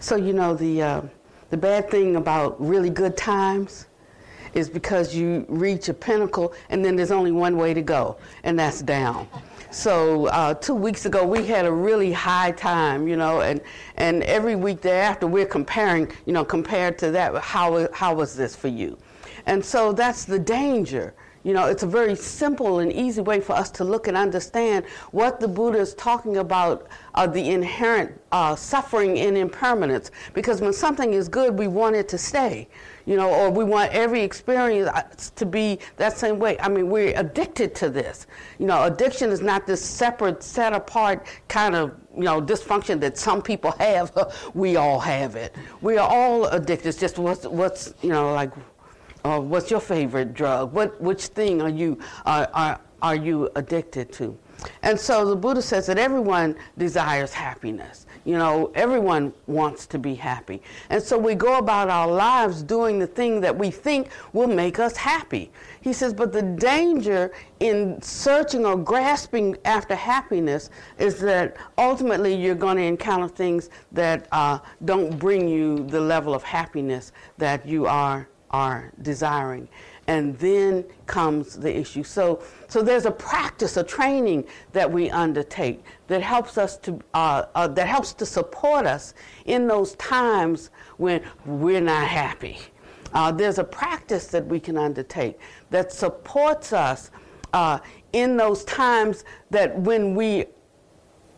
So you know the uh, the bad thing about really good times is because you reach a pinnacle and then there's only one way to go, and that's down. So uh, two weeks ago we had a really high time, you know, and and every week thereafter we're comparing, you know, compared to that, how how was this for you? And so that's the danger you know, it's a very simple and easy way for us to look and understand what the Buddha is talking about uh, the inherent uh, suffering and impermanence. Because when something is good, we want it to stay, you know, or we want every experience uh, to be that same way. I mean, we're addicted to this. You know, addiction is not this separate, set apart kind of you know dysfunction that some people have. we all have it. We are all addicted. It's just what's what's you know like uh, what's your favorite drug? What, which thing are you, uh, are, are you addicted to? And so the Buddha says that everyone desires happiness. You know, everyone wants to be happy. And so we go about our lives doing the thing that we think will make us happy. He says, but the danger in searching or grasping after happiness is that ultimately you're going to encounter things that uh, don't bring you the level of happiness that you are are desiring. And then comes the issue. So, so there's a practice, a training that we undertake that helps us to uh, uh, that helps to support us in those times when we're not happy. Uh, there's a practice that we can undertake that supports us uh, in those times that when we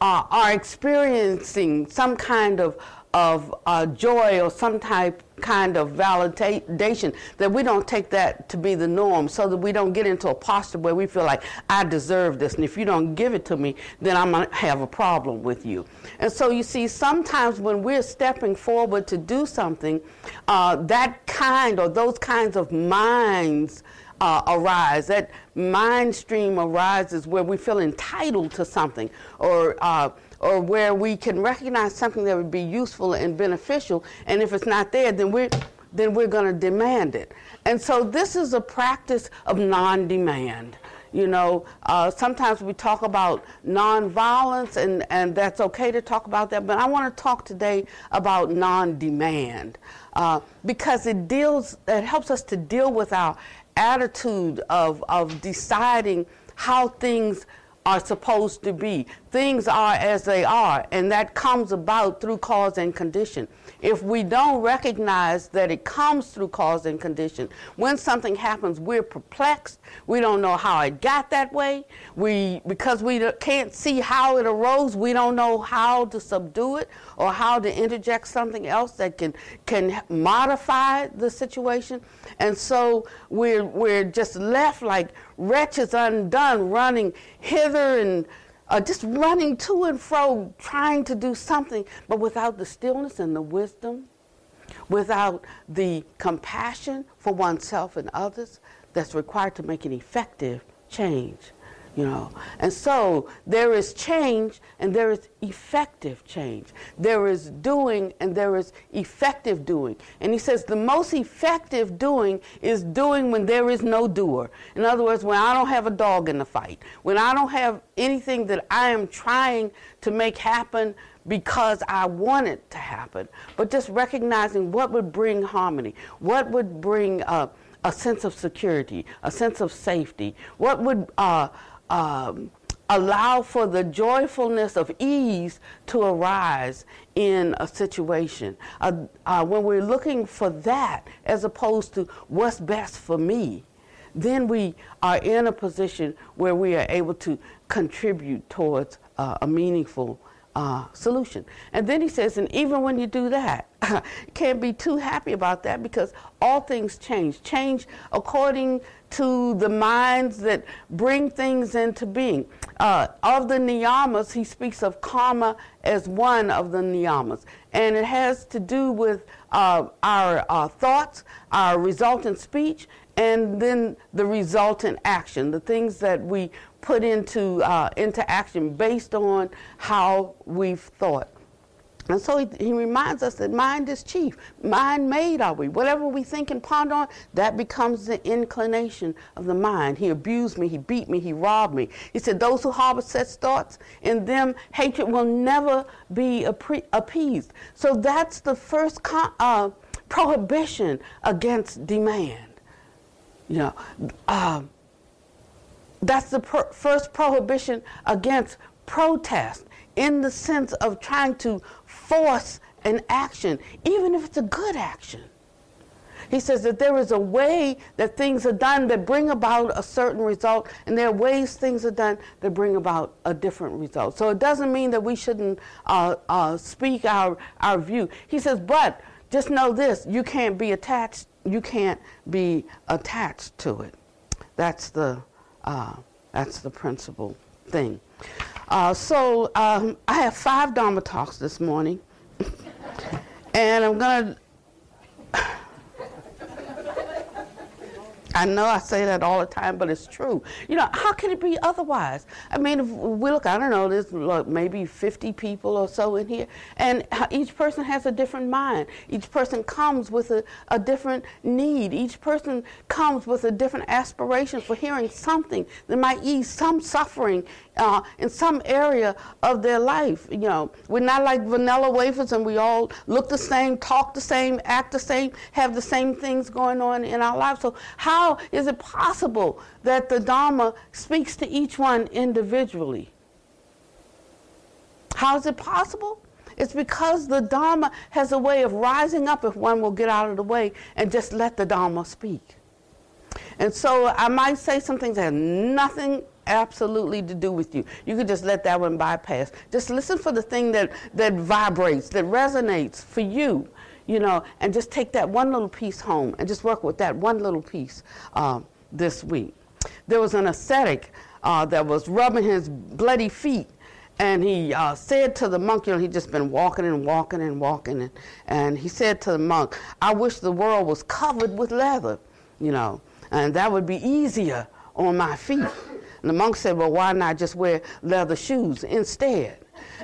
uh, are experiencing some kind of of uh, joy or some type kind of validation that we don't take that to be the norm so that we don't get into a posture where we feel like I deserve this and if you don't give it to me then I'm going to have a problem with you. And so you see sometimes when we're stepping forward to do something uh, that kind or those kinds of minds uh, arise. That mind stream arises where we feel entitled to something or uh, or where we can recognize something that would be useful and beneficial, and if it's not there, then we're then we're going to demand it. And so this is a practice of non-demand. You know, uh, sometimes we talk about nonviolence, and, and that's okay to talk about that, but I want to talk today about non demand uh, because it deals, it helps us to deal with our attitude of, of deciding how things are supposed to be. Things are as they are, and that comes about through cause and condition. If we don't recognize that it comes through cause and condition, when something happens, we're perplexed. We don't know how it got that way. We, because we can't see how it arose, we don't know how to subdue it or how to interject something else that can, can modify the situation. And so we're, we're just left like wretches undone, running hither and uh, just running to and fro, trying to do something, but without the stillness and the wisdom, without the compassion for oneself and others that's required to make an effective change you know. And so there is change and there is effective change. There is doing and there is effective doing. And he says the most effective doing is doing when there is no doer. In other words, when I don't have a dog in the fight, when I don't have anything that I am trying to make happen because I want it to happen, but just recognizing what would bring harmony, what would bring uh, a sense of security, a sense of safety, what would uh, um, allow for the joyfulness of ease to arise in a situation. Uh, uh, when we're looking for that as opposed to what's best for me, then we are in a position where we are able to contribute towards uh, a meaningful uh, solution. And then he says, and even when you do that, can't be too happy about that because all things change. Change according to the minds that bring things into being. Uh, of the niyamas, he speaks of karma as one of the niyamas. And it has to do with uh, our uh, thoughts, our resultant speech, and then the resultant action, the things that we put into, uh, into action based on how we've thought. And so he, he, reminds us that mind is chief. Mind made are we. Whatever we think and ponder on, that becomes the inclination of the mind. He abused me, he beat me, he robbed me. He said, Those who harbor such thoughts, in them hatred will never be appeased. So that's the first con- uh, prohibition against demand. You know, uh, that's the first prohibition against protest in the sense of trying to force an action, even if it's a good action. He says that there is a way that things are done that bring about a certain result, and there are ways things are done that bring about a different result. So it doesn't mean that we shouldn't uh, uh, speak our, our view. He says, but just know this you can't be attached, you can't be attached to it. That's the, uh, that's the principal thing. Uh, so um, I have five Dharma talks this morning, and I'm going to I know I say that all the time, but it's true. You know, how can it be otherwise? I mean, if we look, I don't know, there's like maybe 50 people or so in here, and each person has a different mind. Each person comes with a, a different need. Each person comes with a different aspiration for hearing something that might ease some suffering uh, in some area of their life. You know, we're not like vanilla wafers and we all look the same, talk the same, act the same, have the same things going on in our lives. So, how is it possible that the Dharma speaks to each one individually? How is it possible? It's because the Dharma has a way of rising up if one will get out of the way and just let the Dharma speak. And so I might say some things that have nothing absolutely to do with you. You could just let that one bypass. Just listen for the thing that, that vibrates, that resonates for you, you know, and just take that one little piece home and just work with that one little piece uh, this week. There was an ascetic uh, that was rubbing his bloody feet and he uh, said to the monk, you know, he'd just been walking and walking and walking, and, and he said to the monk, I wish the world was covered with leather, you know, and that would be easier on my feet. And the monk said, Well, why not just wear leather shoes instead?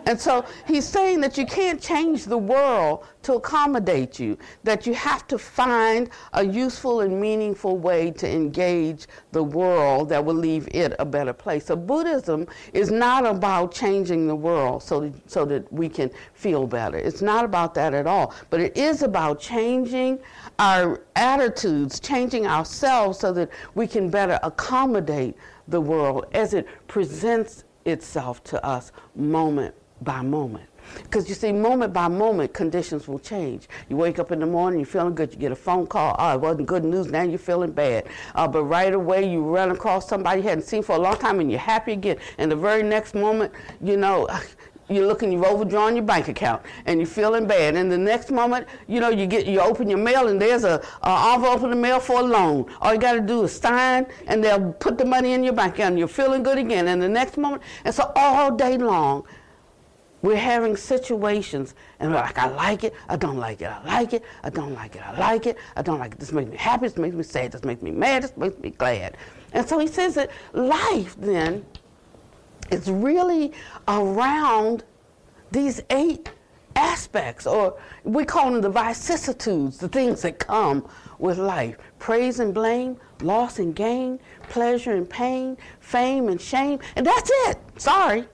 And so he's saying that you can't change the world to accommodate you, that you have to find a useful and meaningful way to engage the world that will leave it a better place. So Buddhism is not about changing the world so that, so that we can feel better. It's not about that at all. But it is about changing our attitudes, changing ourselves so that we can better accommodate the world as it presents itself to us moment by moment. Because you see, moment by moment, conditions will change. You wake up in the morning, you're feeling good, you get a phone call, oh, it wasn't good news, now you're feeling bad. Uh, but right away, you run across somebody you hadn't seen for a long time and you're happy again. And the very next moment, you know, you're looking, you've overdrawn your bank account, and you're feeling bad. And the next moment, you know, you get, you open your mail, and there's a, a envelope in the mail for a loan. All you got to do is sign, and they'll put the money in your bank account, and you're feeling good again. And the next moment, and so all day long, we're having situations, and we're like, I like it, I don't like it, I like it, I don't like it, I like it, I don't like it. This makes me happy, this makes me sad, this makes me mad, this makes me glad. And so he says that life then it's really around these eight aspects, or we call them the vicissitudes, the things that come with life praise and blame, loss and gain, pleasure and pain, fame and shame, and that's it. Sorry.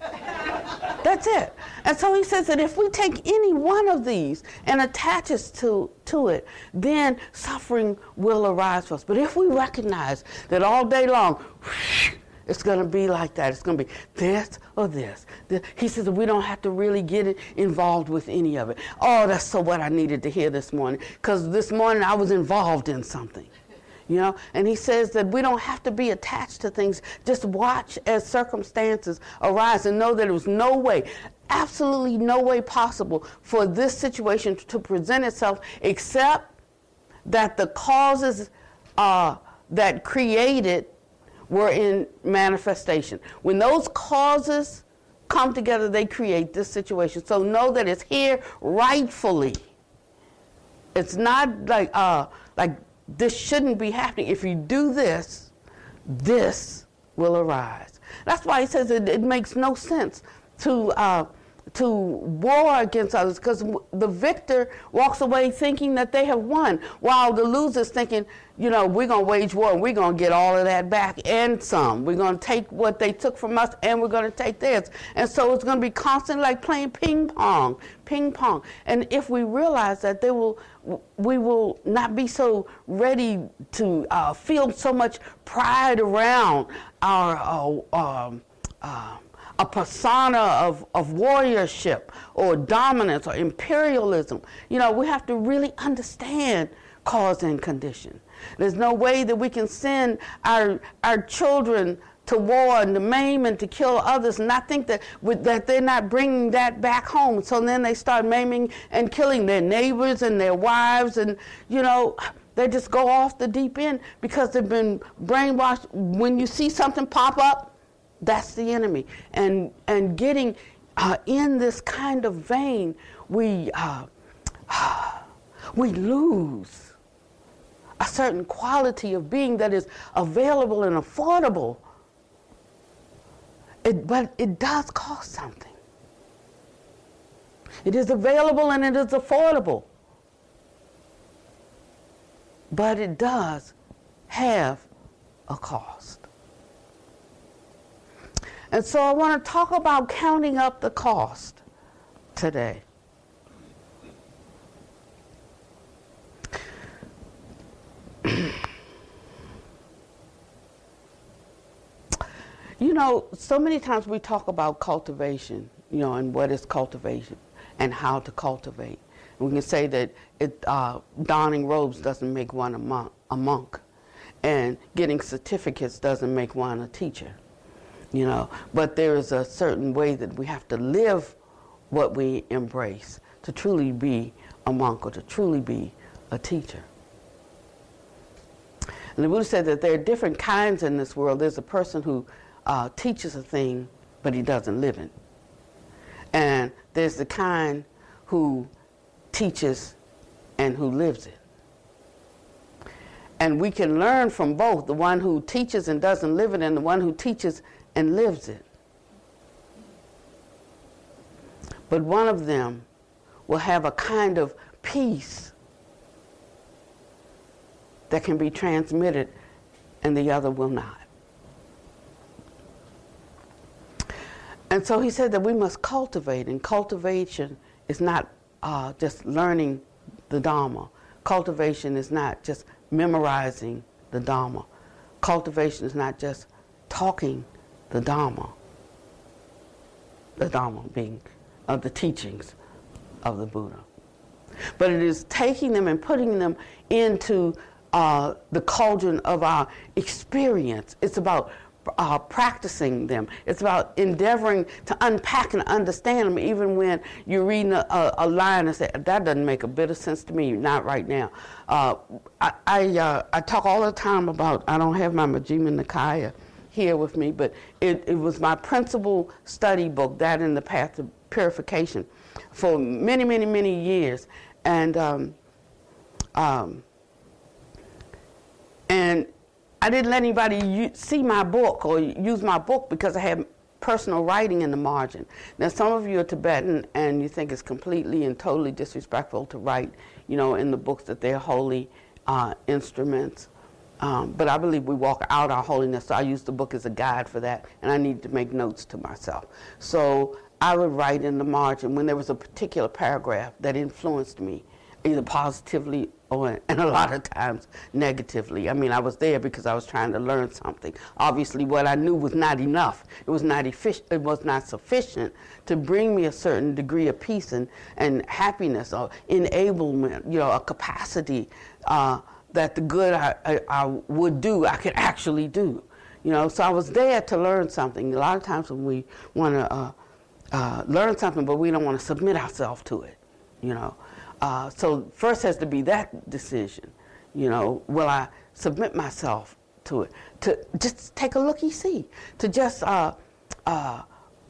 That's it. And so he says that if we take any one of these and attach us to, to it, then suffering will arise for us. But if we recognize that all day long, whoosh, it's going to be like that. It's going to be this or this. He says we don't have to really get involved with any of it. Oh, that's so what I needed to hear this morning. Because this morning I was involved in something. You know, and he says that we don't have to be attached to things. Just watch as circumstances arise and know that there was no way, absolutely no way possible for this situation to present itself except that the causes uh, that created were in manifestation. When those causes come together, they create this situation. So know that it's here rightfully. It's not like uh, like this shouldn't be happening. If you do this, this will arise. That's why he says it, it makes no sense to uh, to war against others because the victor walks away thinking that they have won, while the loser's thinking, you know, we're going to wage war and we're going to get all of that back and some. We're going to take what they took from us and we're going to take theirs. And so it's going to be constant like playing ping pong, ping pong. And if we realize that they will, we will not be so ready to uh, feel so much pride around our, uh, um, uh, a persona of, of warriorship or dominance or imperialism. You know, we have to really understand cause and condition. There's no way that we can send our, our children to war and to maim and to kill others and not think that, with, that they're not bringing that back home. So then they start maiming and killing their neighbors and their wives and, you know, they just go off the deep end because they've been brainwashed. When you see something pop up, that's the enemy. And, and getting uh, in this kind of vein, we, uh, we lose a certain quality of being that is available and affordable. It, but it does cost something. It is available and it is affordable. But it does have a cost. And so I want to talk about counting up the cost today. you know, so many times we talk about cultivation, you know, and what is cultivation and how to cultivate. And we can say that it, uh, donning robes doesn't make one a monk, a monk, and getting certificates doesn't make one a teacher you know. But there is a certain way that we have to live what we embrace to truly be a monk or to truly be a teacher. And the Buddha said that there are different kinds in this world. There's a person who uh, teaches a thing, but he doesn't live it. And there's the kind who teaches and who lives it. And we can learn from both the one who teaches and doesn't live it, and the one who teaches and lives it. But one of them will have a kind of peace that can be transmitted, and the other will not. And so he said that we must cultivate, and cultivation is not uh, just learning the Dharma. Cultivation is not just memorizing the Dharma. Cultivation is not just talking the Dharma, the Dharma being of the teachings of the Buddha. But it is taking them and putting them into uh, the cauldron of our experience. It's about uh, practicing them. It's about endeavoring to unpack and understand them, even when you're reading a, a, a, line and say, that doesn't make a bit of sense to me, not right now. Uh, I, I, uh, I, talk all the time about, I don't have my Majjhima Nikaya here with me, but it, it was my principal study book, that in the path of purification, for many, many, many years. And um, um, and I didn't let anybody u- see my book or use my book because I had personal writing in the margin. Now, some of you are Tibetan and you think it's completely and totally disrespectful to write, you know, in the books that they're holy uh, instruments. Um, but I believe we walk out our holiness. So I use the book as a guide for that, and I need to make notes to myself. So I would write in the margin when there was a particular paragraph that influenced me, either positively or, and a lot of times negatively. I mean, I was there because I was trying to learn something. Obviously, what I knew was not enough. It was not efficient. It was not sufficient to bring me a certain degree of peace and, and happiness or enablement. You know, a capacity. Uh, that the good I, I, I, would do, I could actually do. You know, so I was there to learn something. A lot of times when we want to uh, uh, learn something, but we don't want to submit ourselves to it, you know. Uh, so first has to be that decision. You know, will I submit myself to it? To just take a looky see. To just uh, uh,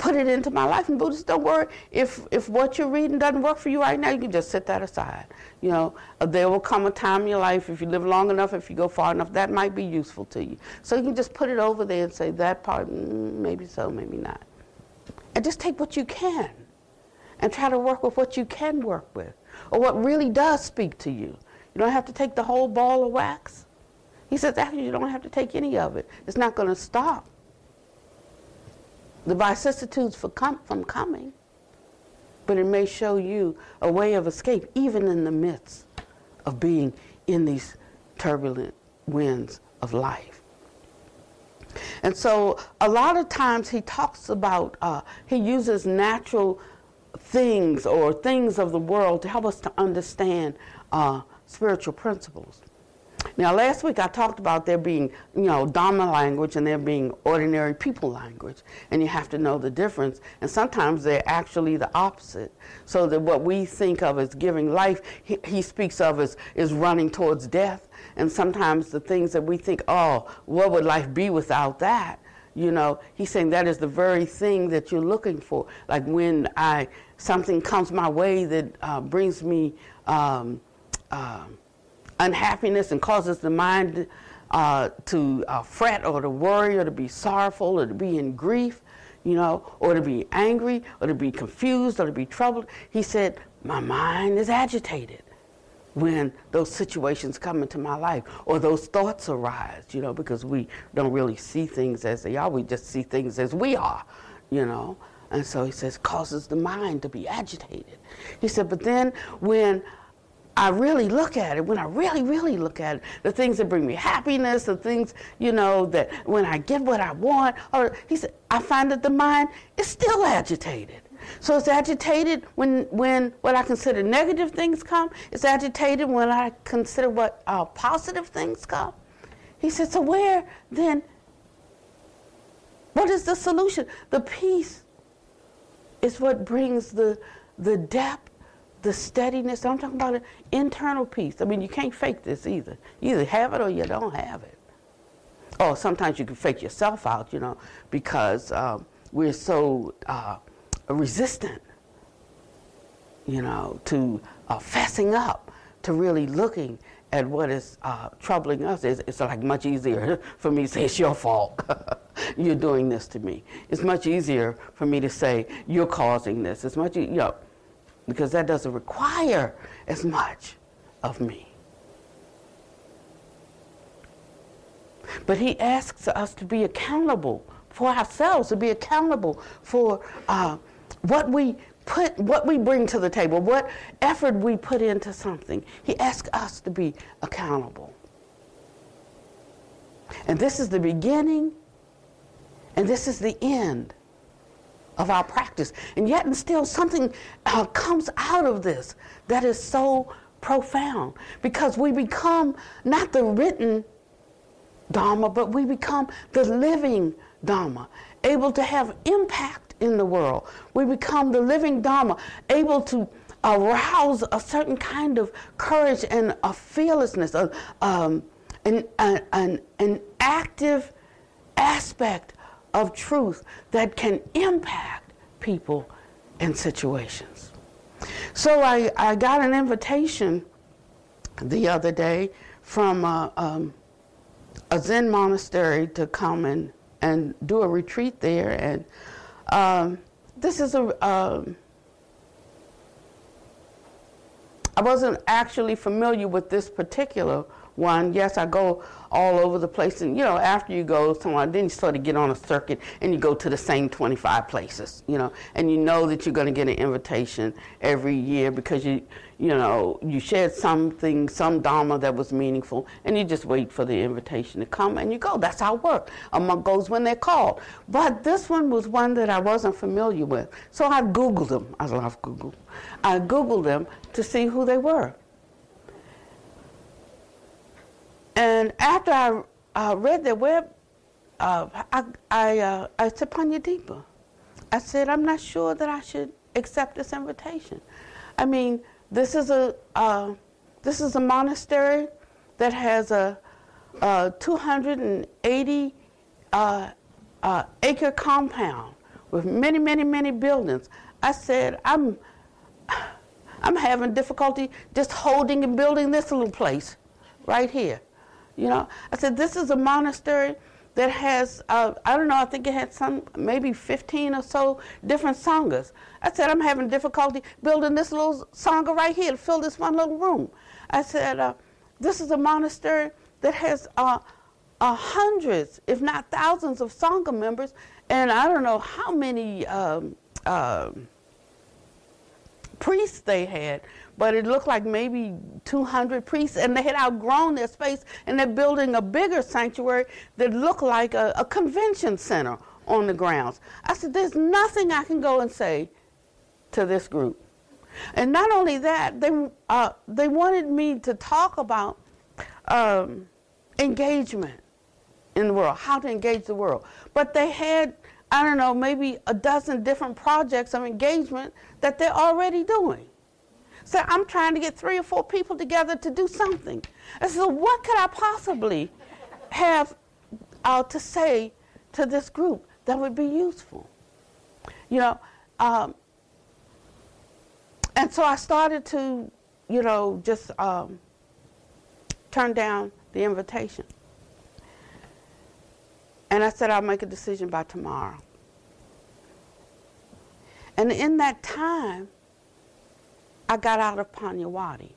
put it into my life. And Buddhists, don't worry. If, if what you're reading doesn't work for you right now, you can just set that aside. You know, uh, there will come a time in your life, if you live long enough, if you go far enough, that might be useful to you. So you can just put it over there and say, that part, mm, maybe so, maybe not. And just take what you can. and try to work with what you can work with or what really does speak to you. You don't have to take the whole ball of wax. He says, actually, you don't have to take any of it. It's not going to stop the vicissitudes com- from coming, but it may show you a way of escape, even in the midst of being in these turbulent winds of life. And so, a lot of times he talks about, uh, he uses natural things or things of the world to help us to understand uh, spiritual principles. Now, last week I talked about there being, you know, Dharma language and there being ordinary people language, and you have to know the difference. And sometimes they're actually the opposite. So that what we think of as giving life, he, he speaks of as is running towards death. And sometimes the things that we think, oh, what would life be without that? You know, he's saying that is the very thing that you're looking for. Like when I something comes my way that uh, brings me. Um, uh, unhappiness and causes the mind uh, to uh, fret or to worry or to be sorrowful or to be in grief, you know, or to be angry or to be confused or to be troubled. He said, My mind is agitated when those situations come into my life or those thoughts arise, you know, because we don't really see things as they are. We just see things as we are, you know. And so he says, causes the mind to be agitated. He said, but then when I really look at it, when I really, really look at it, the things that bring me happiness, the things, you know, that when I get what I want, or he said, I find that the mind is still agitated. So it's agitated when, when what I consider negative things come. It's agitated when I consider what uh, positive things come. He said, so where then, what is the solution? The peace is what brings the, the depth the steadiness. I'm talking about an internal peace. I mean, you can't fake this either. You either have it or you don't have it. Oh, sometimes you can fake yourself out, you know, because um, we're so uh, resistant, you know, to uh, fessing up, to really looking at what is uh, troubling us. It's, it's, like much easier for me to say, it's your fault. you're doing this to me. It's much easier for me to say, you're causing this. It's much, you know, because that doesn't require as much of me. But he asks us to be accountable for ourselves, to be accountable for uh, what we put, what we bring to the table, what effort we put into something. He asks us to be accountable. And this is the beginning, and this is the end of our practice. And yet, and still, something uh, comes out of this that is so profound because we become not the written Dharma, but we become the living Dharma, able to have impact in the world. We become the living Dharma, able to arouse a certain kind of courage and a fearlessness, a, um, an, an, an active aspect of truth that can impact people and situations. So I, I got an invitation the other day from a, um, a Zen monastery to come and, and do a retreat there. And um, this is a. Um, I wasn't actually familiar with this particular one. Yes, I go all over the place. And, you know, after you go somewhere, then you sort of get on a circuit and you go to the same 25 places, you know, and you know that you're going to get an invitation every year because you, you know, you shared something, some Dharma that was meaningful, and you just wait for the invitation to come and you go. That's how it works. A monk goes when they're called. But this one was one that I wasn't familiar with. So I Googled them. I love Google. I Googled them to see who they were. And after I uh, read their web, uh, I, I, uh, I said, Panyadeepa, I said, I'm not sure that I should accept this invitation. I mean, this is a, uh, this is a monastery that has a, a 280 uh, uh, acre compound with many, many, many buildings. I said, I'm, I'm having difficulty just holding and building this little place right here. You know, I said, this is a monastery that has, uh, I don't know, I think it had some, maybe 15 or so different sanghas. I said, I'm having difficulty building this little sangha right here to fill this one little room. I said, uh, this is a monastery that has uh, uh, hundreds, if not thousands, of sangha members, and I don't know how many um, um priests they had but it looked like maybe 200 priests, and they had outgrown their space, and they're building a bigger sanctuary that looked like a, a convention center on the grounds. I said, There's nothing I can go and say to this group. And not only that, they, uh, they wanted me to talk about um, engagement in the world, how to engage the world. But they had, I don't know, maybe a dozen different projects of engagement that they're already doing. I'm trying to get three or four people together to do something. I said, what could I possibly have uh, to say to this group that would be useful? You know, um, and so I started to, you know, just um, turn down the invitation. And I said, I'll make a decision by tomorrow. And in that time, I got out of Pannavati.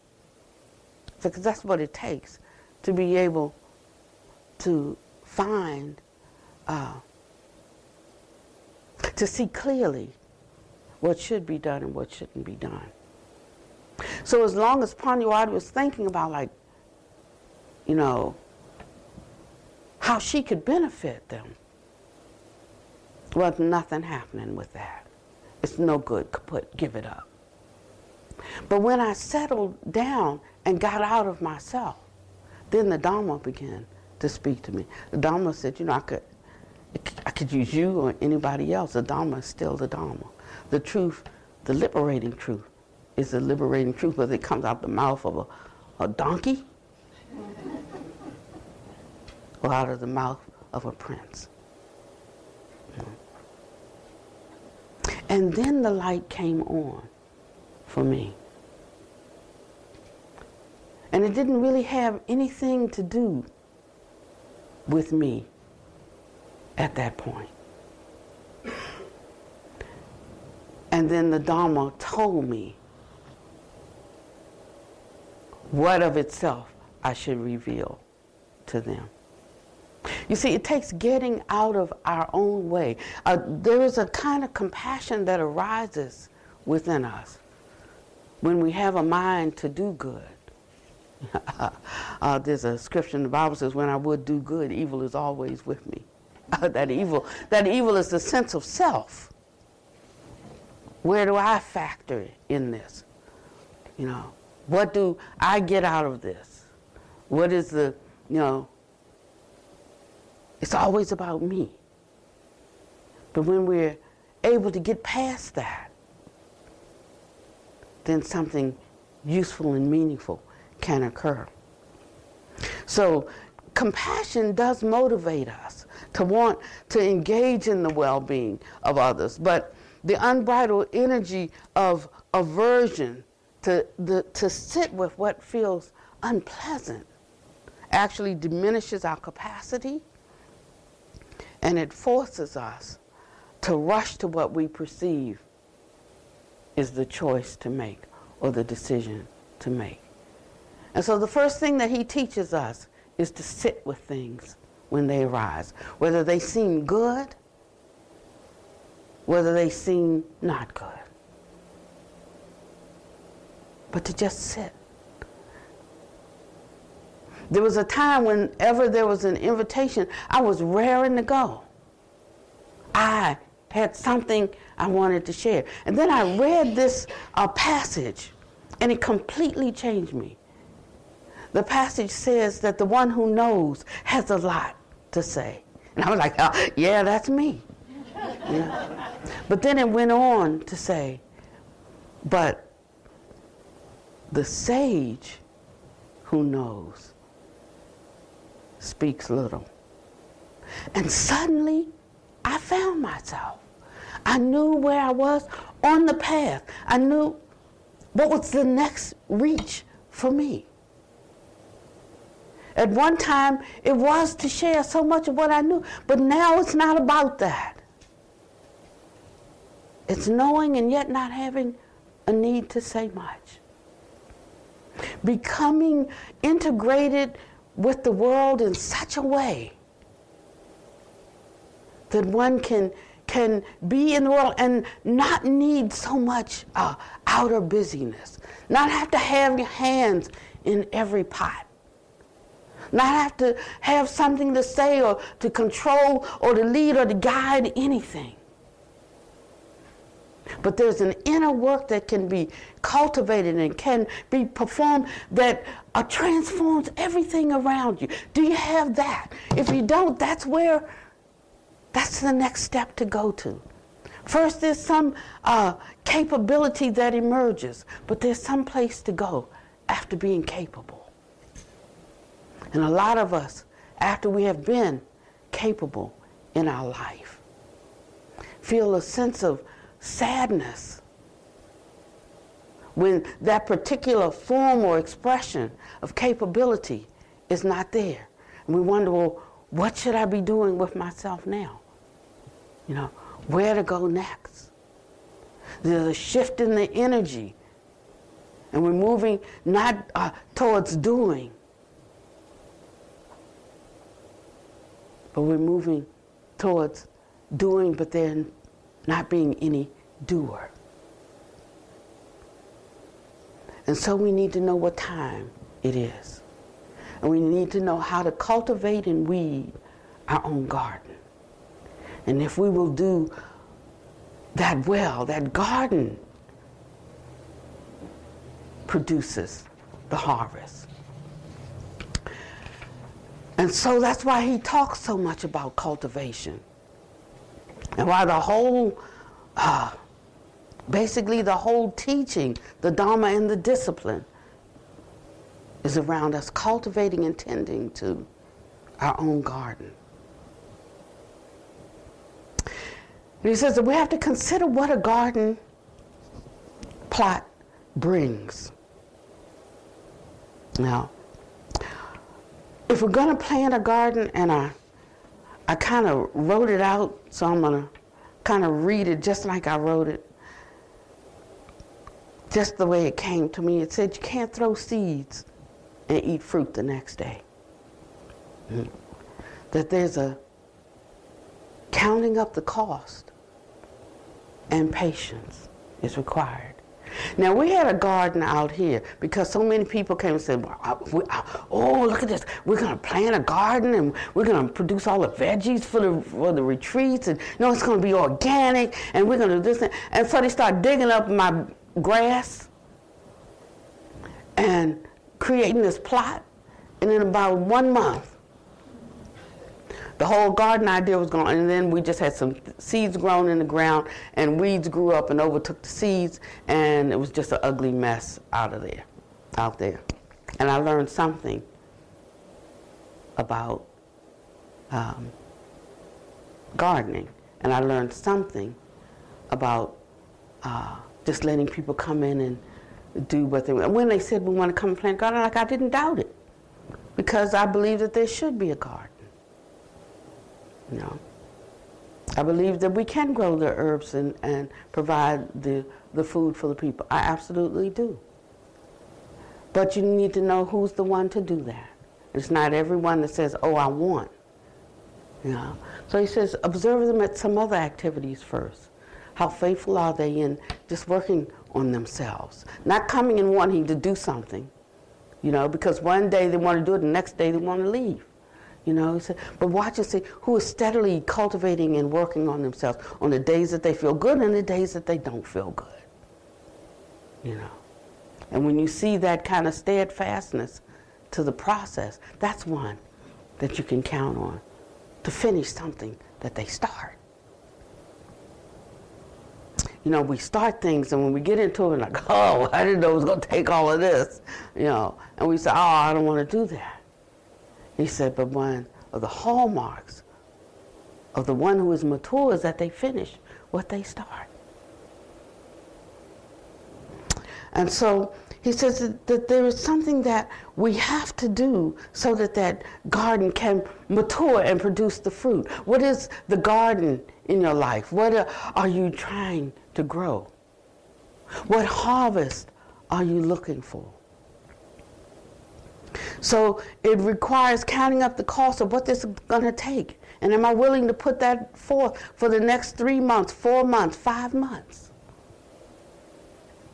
Because that's what it takes to be able to find, uh, to see clearly what should be done and what shouldn't be done. So as long as Pannavati was thinking about like, you know, how she could benefit them, was nothing happening with that. It's no good. Put, give it up. But when I settled down and got out of myself, then the Dharma began to speak to me. The Dharma said, you know, I could, I could use you or anybody else. The Dharma is still the Dharma. The truth, the liberating truth, is the liberating truth, whether it comes out the mouth of a, a donkey or out of the mouth of a prince. And then the light came on for me. And it didn't really have anything to do with me at that point. And then the Dharma told me what of itself I should reveal to them. You see, it takes getting out of our own way. Uh, there is a kind of compassion that arises within us when we have a mind to do good. uh, there's a scripture in the Bible says, "When I would do good, evil is always with me." that evil, that evil is the sense of self. Where do I factor in this? You know, what do I get out of this? What is the, you know? It's always about me. But when we're able to get past that, then something useful and meaningful can occur. So, compassion does motivate us to want to engage in the well being of others, but the unbridled energy of aversion to, the, to sit with what feels unpleasant actually diminishes our capacity and it forces us to rush to what we perceive is the choice to make or the decision to make. And so the first thing that he teaches us is to sit with things when they arise, whether they seem good, whether they seem not good. But to just sit. There was a time whenever there was an invitation, I was raring to go. I had something I wanted to share. And then I read this uh, passage, and it completely changed me. The passage says that the one who knows has a lot to say. And I was like, oh, yeah, that's me. But then it went on to say, but the sage who knows speaks little. And suddenly, I found myself. I knew where I was on the path. I knew what was the next reach for me. At one time, it was to share so much of what I knew, but now it's not about that. It's knowing and yet not having a need to say much. Becoming integrated with the world in such a way that one can can be in the world and not need so much uh, outer busyness, not have to have your hands in every pot, not have to have something to say or to control or to lead or to guide anything. But there's an inner work that can be cultivated and can be performed that uh, transforms everything around you. Do you have that? If you don't, that's where, that's the next step to go to. First, there's some uh, capability that emerges, but there's some place to go after being capable. And a lot of us, after we have been capable in our life, feel a sense of sadness when that particular form or expression of capability is not there. And we wonder, well, what should I be doing with myself now? You know, where to go next? There's a shift in the energy. And we're moving not uh, towards doing, but we're moving towards doing, but then not being any doer. And so we need to know what time it is. And we need to know how to cultivate and weed our own garden. And if we will do that well, that garden produces the harvest. And so that's why he talks so much about cultivation. And why the whole uh, basically the whole teaching, the Dharma and the discipline, is around us cultivating and tending to our own garden. And he says that we have to consider what a garden plot brings. Now, if we're going to plant a garden, and I, I kind of wrote it out, so I'm going to kind of read it just like I wrote it, just the way it came to me. It said, You can't throw seeds and eat fruit the next day. Mm. That there's a counting up the cost and patience is required. Now we had a garden out here because so many people came and said, "Oh, look at this! We're going to plant a garden and we're going to produce all the veggies for the for the retreats, and you know it's going to be organic, and we're going to do this." And so they start digging up my grass and creating this plot, and in about one month, the whole garden idea was gone, and then we just had some seeds grown in the ground, and weeds grew up and overtook the seeds, and it was just an ugly mess out of there, out there. And I learned something about um, gardening, and I learned something about uh, just letting people come in and do what they want. When they said we want to come and plant a garden, like I didn't doubt it, because I believe that there should be a garden. No. I believe that we can grow the herbs and, and provide the, the food for the people. I absolutely do. But you need to know who's the one to do that. It's not everyone that says, oh, I want. You know? So he says, observe them at some other activities first. How faithful are they in just working on themselves? Not coming and wanting to do something, you know, because one day they want to do it, the next day they want to leave. You know, but watch and see who is steadily cultivating and working on themselves on the days that they feel good and the days that they don't feel good. You know. And when you see that kind of steadfastness to the process, that's one that you can count on to finish something that they start. You know, we start things and when we get into it, like, oh, I didn't know it was going to take all of this, you know, and we say, oh, I don't want to do that. He said, but one of the hallmarks of the one who is mature is that they finish what they start. And so he says that, that, there is something that we have to do so that that garden can mature and produce the fruit. What is the garden in your life? What are, are you trying to grow? What harvest are you looking for? So it requires counting up the cost of what this is going to take. And am I willing to put that forth for the next three months, four months, five months?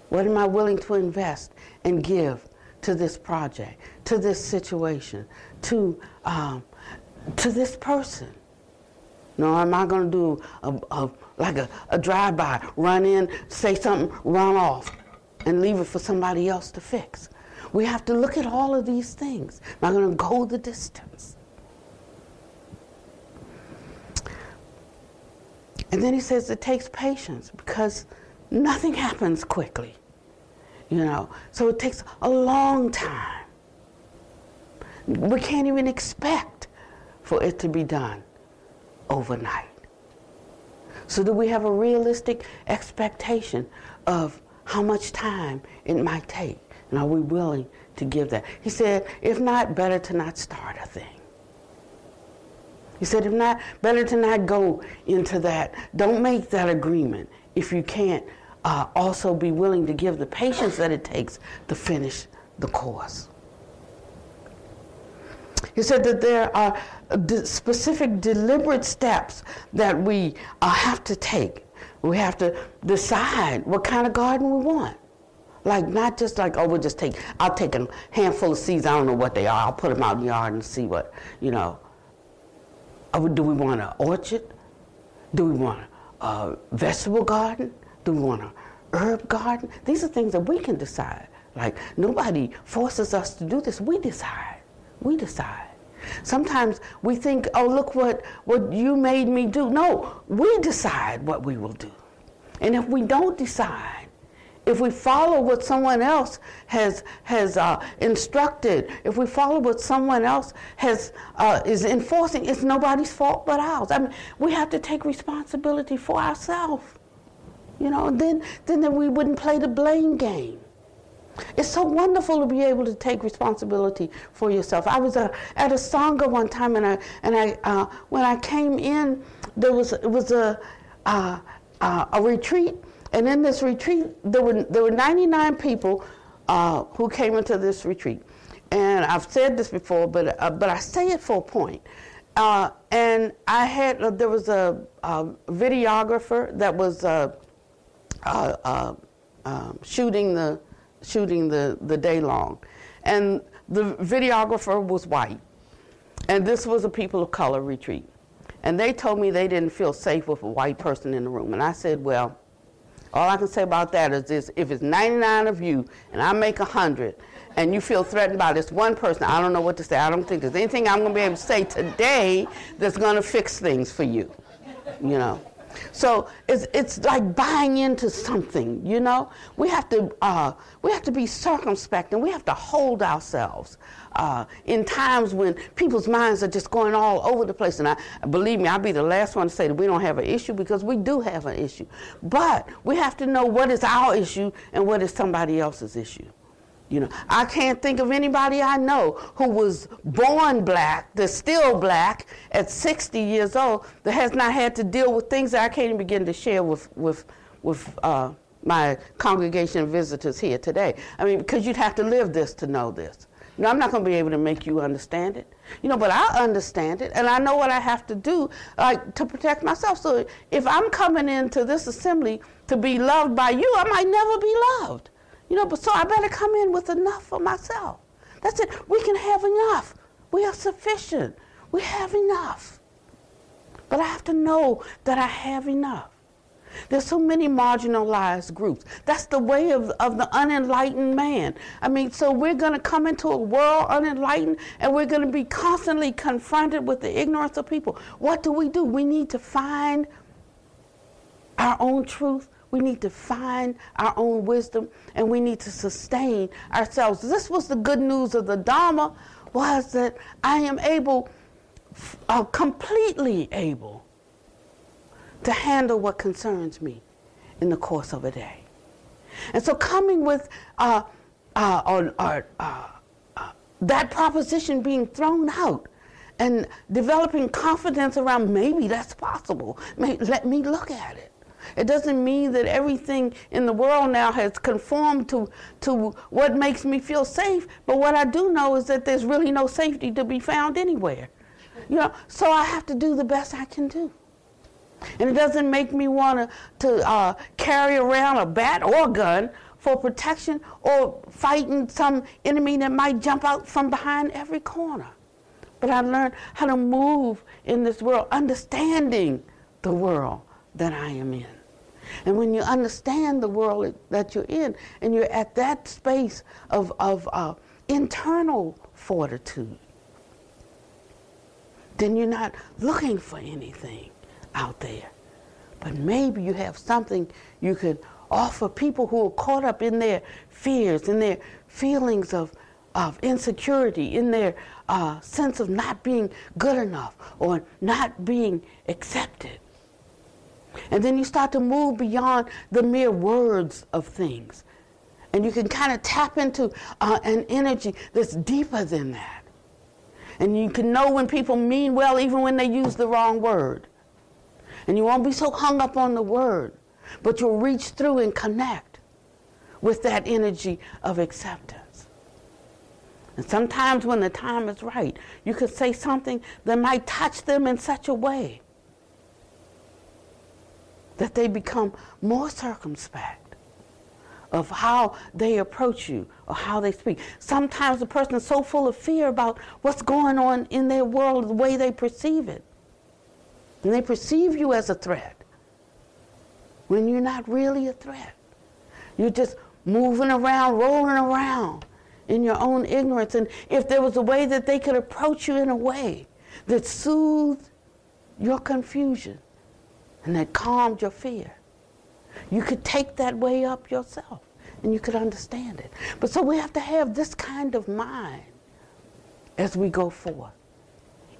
What am I willing to invest and give to this project, to this situation, to, um, to this person? No, am I going to do a, a like a, a drive-by, run in, say something, run off, and leave it for somebody else to fix? We have to look at all of these things. Am I going to go the distance? And then he says it takes patience because nothing happens quickly, you know. So it takes a long time. We can't even expect for it to be done overnight. So do we have a realistic expectation of how much time it might take? And are we willing to give that? He said, if not, better to not start a thing. He said, if not, better to not go into that. Don't make that agreement if you can't uh, also be willing to give the patience that it takes to finish the course. He said that there are specific deliberate steps that we uh, have to take. We have to decide what kind of garden we want. Like not just like oh we'll just take I'll take a handful of seeds I don't know what they are I'll put them out in the yard and see what you know. Uh, do we want an orchard? Do we want a vegetable garden? Do we want a herb garden? These are things that we can decide. Like nobody forces us to do this. We decide. We decide. Sometimes we think, oh, look what, what you made me do. No, we decide what we will do. And if we don't decide, if we follow what someone else has, has uh, instructed, if we follow what someone else has, uh, is enforcing, it's nobody's fault but ours. I mean, we have to take responsibility for ourselves. You know, then, then we wouldn't play the blame game. It's so wonderful to be able to take responsibility for yourself. I was uh, at a sangha one time, and I and I uh, when I came in, there was it was a uh, uh a retreat, and in this retreat there were there were 99 people uh, who came into this retreat, and I've said this before, but uh, but I say it for a point. and I had there was a, a videographer that was um, shooting the shooting the, the day long. And the videographer was white. And this was a people of color retreat. And they told me they didn't feel safe with a white person in the room. And I said, well, all I can say about that is this if it's 99 of you and I make 100 and you feel threatened by this one person, I don't know what to say. I don't think there's anything I'm going to be able to say today that's going to fix things for you. You know? So it's, it's like buying into something, you know. We have to uh, we have to be circumspect and we have to hold ourselves uh, in times when people's minds are just going all over the place. And I believe me, I'll be the last one to say that we don't have an issue because we do have an issue. But we have to know what is our issue and what is somebody else's issue. You know, I can't think of anybody I know who was born black, that's still black at 60 years old, that has not had to deal with things that I can't even begin to share with with with uh, my congregation visitors here today. I mean, because you'd have to live this to know this. You know, I'm not going to be able to make you understand it. You know, but I understand it, and I know what I have to do, like to protect myself. So if I'm coming into this assembly to be loved by you, I might never be loved. You know, but so I better come in with enough for myself. That's it. We can have enough. We are sufficient. We have enough. But I have to know that I have enough. There's so many marginalized groups. That's the way of, of the unenlightened man. I mean, so we're going to come into a world unenlightened and we're going to be constantly confronted with the ignorance of people. What do we do? We need to find our own truth we need to find our own wisdom and we need to sustain ourselves. This was the good news of the Dharma was that I am able, uh, completely able, to handle what concerns me in the course of a day. And so coming with uh, uh, uh, uh, that proposition being thrown out and developing confidence around maybe that's possible. let me look at it. It doesn't mean that everything in the world now has conformed to, to what makes me feel safe, but what I do know is that there's really no safety to be found anywhere. You know, so I have to do the best I can do. And it doesn't make me want to uh, carry around a bat or a gun for protection or fighting some enemy that might jump out from behind every corner. But I learned how to move in this world, understanding the world that I am in. And when you understand the world that you're in, and you're at that space of, of uh, internal fortitude, then you're not looking for anything out there. But maybe you have something you could offer people who are caught up in their fears, in their feelings of, of insecurity, in their uh, sense of not being good enough or not being accepted. And then you start to move beyond the mere words of things. And you can kind of tap into uh, an energy that's deeper than that. And you can know when people mean well, even when they use the wrong word. And you won't be so hung up on the word, but you'll reach through and connect with that energy of acceptance. And sometimes when the time is right, you could say something that might touch them in such a way that they become more circumspect of how they approach you or how they speak. Sometimes a person is so full of fear about what's going on in their world, the way they perceive it. And they perceive you as a threat when you're not really a threat. You're just moving around, rolling around in your own ignorance. And if there was a way that they could approach you in a way that soothed your confusion, and that calmed your fear. You could take that way up yourself and you could understand it. But so we have to have this kind of mind as we go forth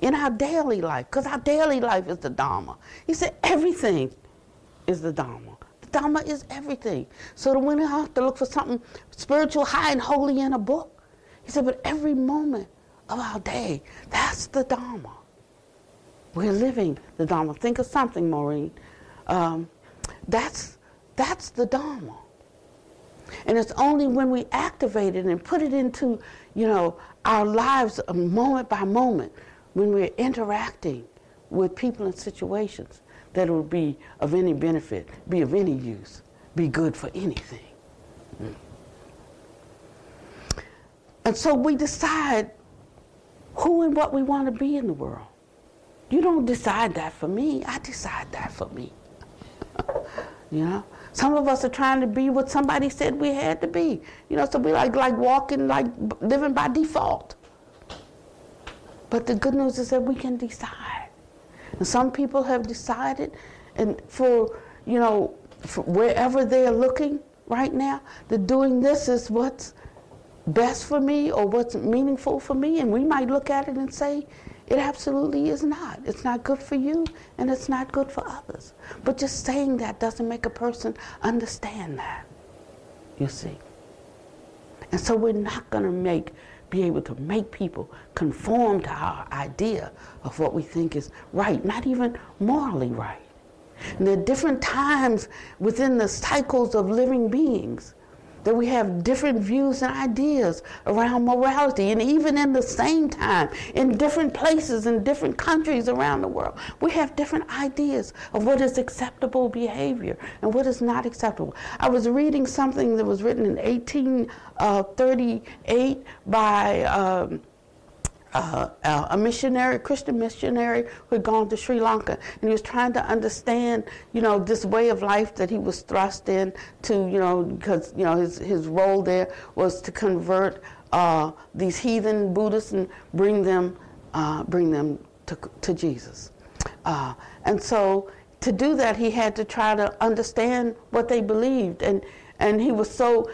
in our daily life, because our daily life is the Dharma. He said everything is the Dharma. The Dharma is everything. So that we don't have to look for something spiritual, high, and holy in a book. He said, but every moment of our day, that's the Dharma. We're living the Dharma. Think of something, Maureen. Um, that's, that's the Dharma. And it's only when we activate it and put it into, you know, our lives moment by moment, when we're interacting with people and situations, that it will be of any benefit, be of any use, be good for anything. Mm. And so we decide who and what we want to be in the world. You don't decide that for me. I decide that for me. you know? Some of us are trying to be what somebody said we had to be. You know, so we like like walking like living by default. But the good news is that we can decide. And some people have decided and for, you know, for wherever they're looking right now, that doing this is what's best for me or what's meaningful for me. And we might look at it and say, it absolutely is not. It's not good for you and it's not good for others. But just saying that doesn't make a person understand that. You see. And so we're not going to make be able to make people conform to our idea of what we think is right, not even morally right. And there are different times within the cycles of living beings that we have different views and ideas around morality. And even in the same time, in different places, in different countries around the world, we have different ideas of what is acceptable behavior and what is not acceptable. I was reading something that was written in 1838 uh, by. Um, uh, a missionary, Christian missionary who had gone to Sri Lanka, and he was trying to understand, you know, this way of life that he was thrust in to, you know, because you know his his role there was to convert uh, these heathen Buddhists and bring them uh, bring them to to Jesus, uh, and so to do that he had to try to understand what they believed, and and he was so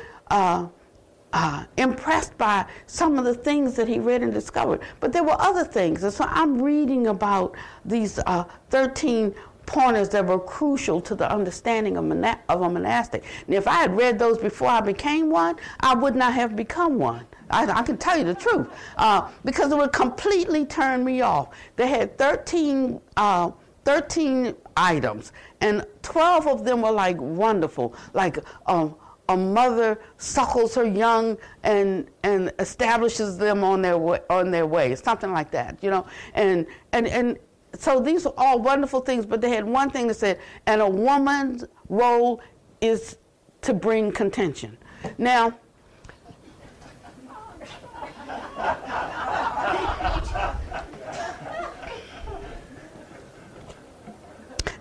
uh, impressed by some of the things that he read and discovered. But there were other things. And so I'm reading about these uh, 13 pointers that were crucial to the understanding of, mona- of a monastic. And if I had read those before I became one, I would not have become one. I, I can tell you the truth uh, because it would completely turn me off. They had 13, uh, 13 items, and 12 of them were like wonderful, like um, a mother suckles her young and and establishes them on their way, on their way, something like that, you know. And and and so these are all wonderful things, but they had one thing that said, and a woman's role is to bring contention. Now.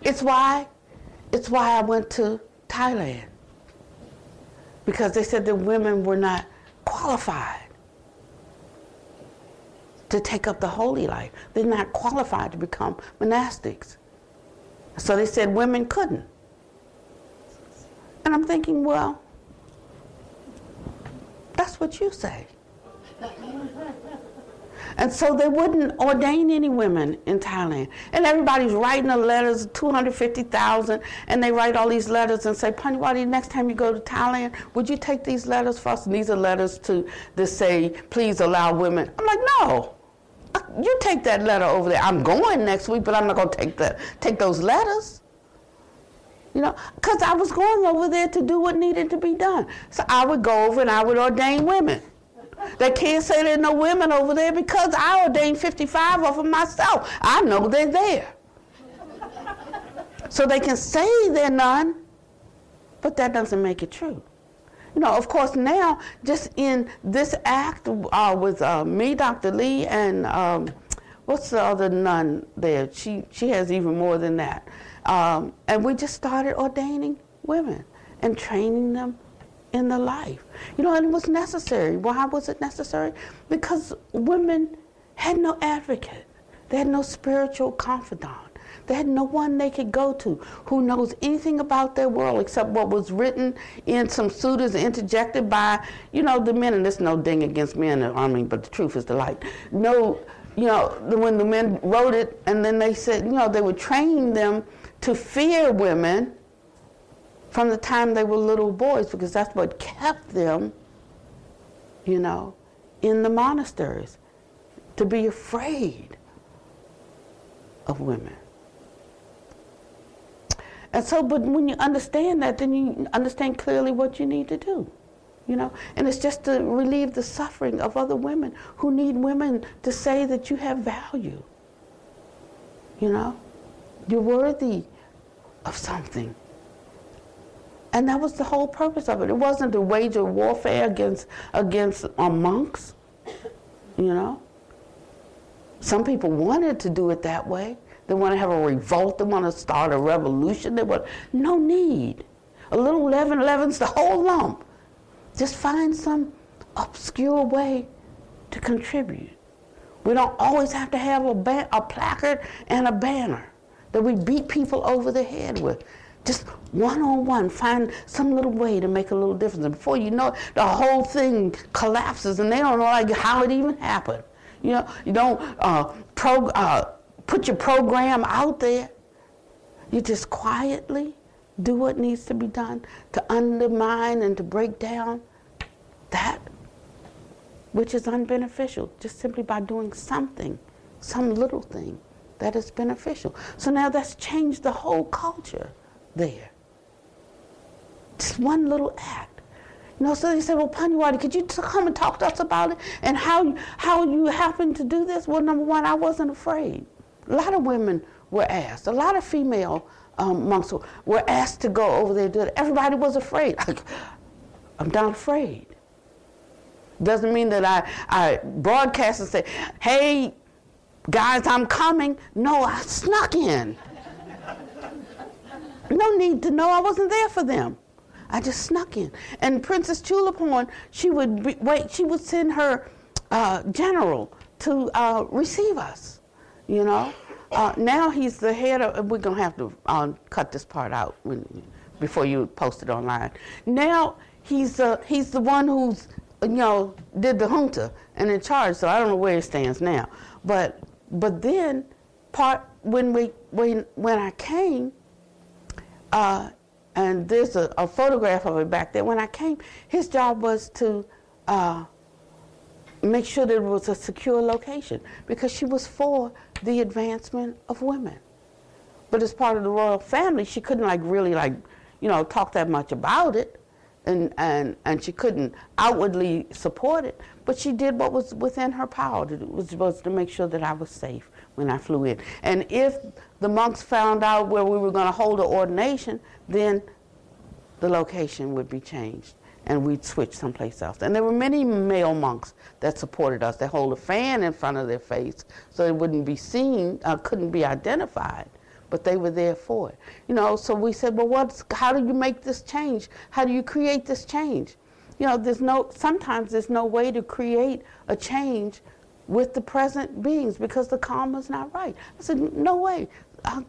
It's why, it's why I went to Thailand because they said that women were not qualified to take up the holy life. They're not qualified to become monastics. So they said women couldn't. And I'm thinking, well, that's what you say. And so they wouldn't ordain any women in Thailand. And everybody's writing the letters, 250,000, and they write all these letters and say, Pannavati, next time you go to Thailand, would you take these letters for us? And these are letters to that say, please allow women. I'm like, no. Uh, you take that letter over there. I'm going next week, but I'm not going to take that, take those letters. You know, because I was going over there to do what needed to be done. So I would go over and I would ordain women. They can't say there's no women over there because I ordained 55 of them myself. I know they're there. So they can say they're none, but that doesn't make it true. You know, of course, now, just in this act uh, with uh, me, Dr. Lee, and um, what's the other nun there? She, she has even more than that. Um, and we just started ordaining women and training them in the life. You know, and it was necessary. Why was it necessary? Because women had no advocate. They had no spiritual confidant. They had no one they could go to who knows anything about their world except what was written in some suttas interjected by, you know, the men. And there's no ding against men in the army, but the truth is the light. No, you know, when the men wrote it, and then they said, you know, they were training them to fear women from the time they were little boys because that's what kept them, you know, in the monasteries, to be afraid of women. And so, but when you understand that, then you understand clearly what you need to do. You know, and it's just to relieve the suffering of other women who need women to say that you have value. You know, you're worthy of something. And that was the whole purpose of it. It wasn't to wage a warfare against against uh, monks, you know. Some people wanted to do it that way. They want to have a revolt. They want to start a revolution. They want no need. A little leaven leavens the whole lump. Just find some obscure way to contribute. We don't always have to have a, ba- a placard and a banner that we beat people over the head with. Just one on one, find some little way to make a little difference. And before you know it, the whole thing collapses and they don't know like how it even happened. You know, you don't uh, pro, uh, put your program out there. You just quietly do what needs to be done to undermine and to break down that which is unbeneficial, just simply by doing something, some little thing that is beneficial. So now that's changed the whole culture there. Just one little act. You know, so they said, well, Pannavati, could you come and talk to us about it and how, how you happened to do this? Well, number one, I wasn't afraid. A lot of women were asked. A lot of female um, monks were asked to go over there do it. Everybody was afraid. I'm not afraid. Doesn't mean that I, I broadcast and say, hey, guys, I'm coming. No, I snuck in. No need to know I wasn't there for them. I just snuck in. And Princess Chulalongkorn, she would be, wait, she would send her uh, general to uh, receive us, you know. Uh, now he's the head of, we're to have to uh, cut this part out when, before you post it online. Now he's, the he's the one who's, you know, did the junta and in charge, so I don't know where he stands now. But, but then part, when we when when I came, uh, and there's a, a, photograph of it back there. When I came, his job was to uh, make sure that it was a secure location because she was for the advancement of women. But as part of the royal family, she couldn't like really like, you know, talk that much about it, and and and she couldn't outwardly support it. But she did what was within her power. It was supposed to make sure that I was safe when I flew in. And if the monks found out where we were going to hold an ordination, then the location would be changed and we'd switch someplace else. And there were many male monks that supported us. They hold a fan in front of their face so it wouldn't be seen, uh, couldn't be identified, but they were there for it. You know, so we said, well, what's, how do you make this change? How do you create this change? You know, there's no, sometimes there's no way to create a change with the present beings because the karma's not right. I said, no way. Uh,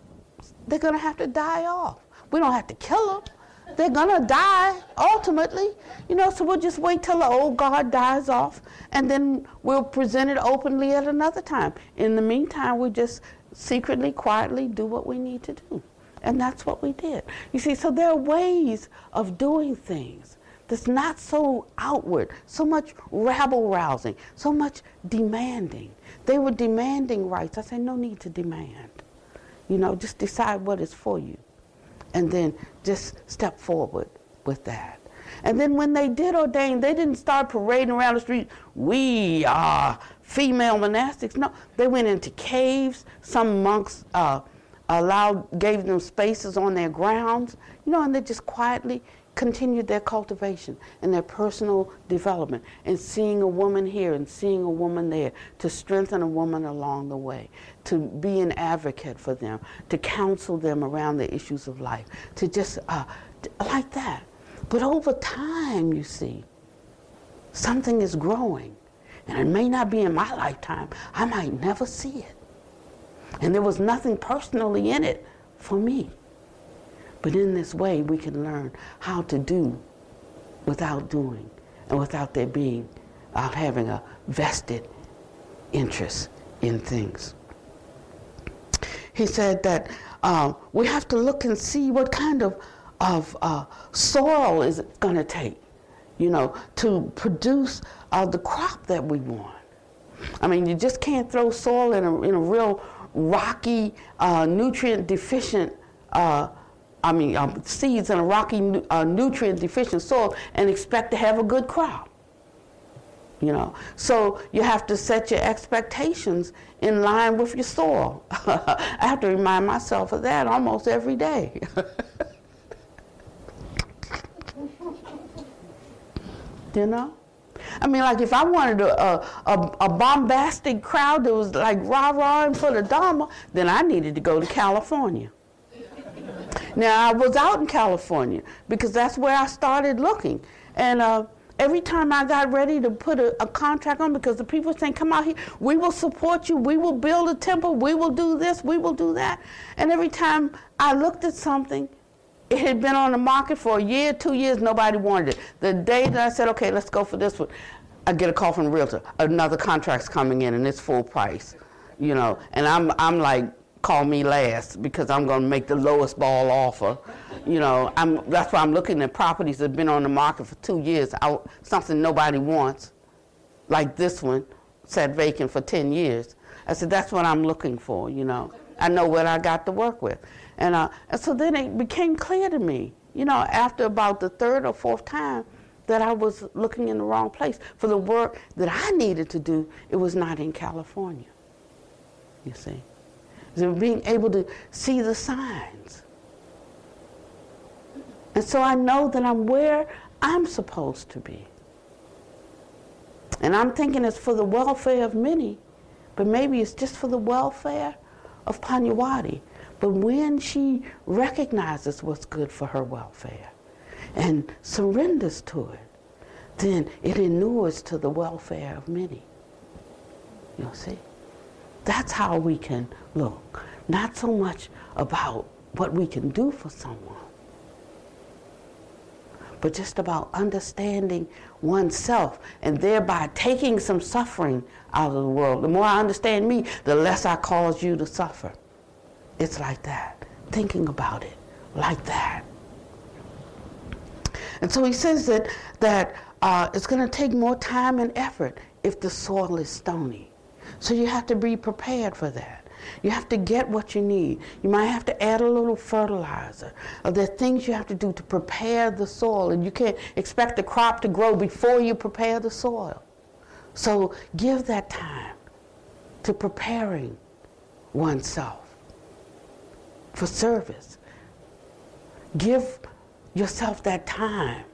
they're going to have to die off. We don't have to kill them they're going to die ultimately. You know, so we'll just wait till the old guard dies off and then we'll present it openly at another time. In the meantime, we just secretly, quietly do what we need to do. And that's what we did. You see, so there are ways of doing things that's not so outward, so much rabble rousing, so much demanding. They were demanding rights. I said, no need to demand. You know, just decide what is for you and then just step forward with that. And then when they did ordain, they didn't start parading around the street, we are female monastics. No, they went into caves. Some monks uh, allowed, gave them spaces on their grounds, you know, and they just quietly continued their cultivation and their personal development and seeing a woman here and seeing a woman there to strengthen a woman along the way, to be an advocate for them, to counsel them around the issues of life, to just uh, like that. But over time, you see, something is growing. And it may not be in my lifetime. I might never see it. And there was nothing personally in it for me. But in this way, we can learn how to do without doing and without there being, without having a vested interest in things. He said that uh, we have to look and see what kind of, of uh, soil is it going to take, you know, to produce uh, the crop that we want. I mean, you just can't throw soil in a, in a real rocky, uh, nutrient deficient uh, I mean, um, seeds in a rocky, uh, nutrient deficient soil and expect to have a good crop. You know, so you have to set your expectations in line with your soil. I have to remind myself of that almost every day. you know? I mean, like if I wanted a, a, a, bombastic crowd that was like rah rah and for the Dharma, then I needed to go to California. Now, I was out in California because that's where I started looking. And uh, every time I got ready to put a, a, contract on, because the people were saying, Come out here, we will support you, we will build a temple, we will do this, we will do that. And every time I looked at something, it had been on the market for a year, two years, nobody wanted it. The day that I said, Okay, let's go for this one, I get a call from the realtor, another contract's coming in and it's full price. You know, and I'm I'm like call me last because I'm going to make the lowest ball offer. You know, I'm, that's why I'm looking at properties that have been on the market for two years, out, something nobody wants, like this one, sat vacant for 10 years. I said, that's what I'm looking for, you know. I know what I got to work with. And, uh, and so then it became clear to me, you know, after about the third or fourth time that I was looking in the wrong place. For the work that I needed to do, it was not in California, you see of being able to see the signs. And so I know that I'm where I'm supposed to be. And I'm thinking it's for the welfare of many, but maybe it's just for the welfare of Pannavati. But when she recognizes what's good for her welfare and surrenders to it, then it inures to the welfare of many. You see? That's how we can look. Not so much about what we can do for someone, but just about understanding oneself and thereby taking some suffering out of the world. The more I understand me, the less I cause you to suffer. it's like that. Thinking about it like that. And so he says that, that uh, it's going to take more time and effort if the soil is stony. So you have to be prepared for that. You have to get what you need. You might have to add a little fertilizer. There are things you have to do to prepare the soil, and you can't expect the crop to grow before you prepare the soil. So give that time to preparing oneself for service. Give yourself that time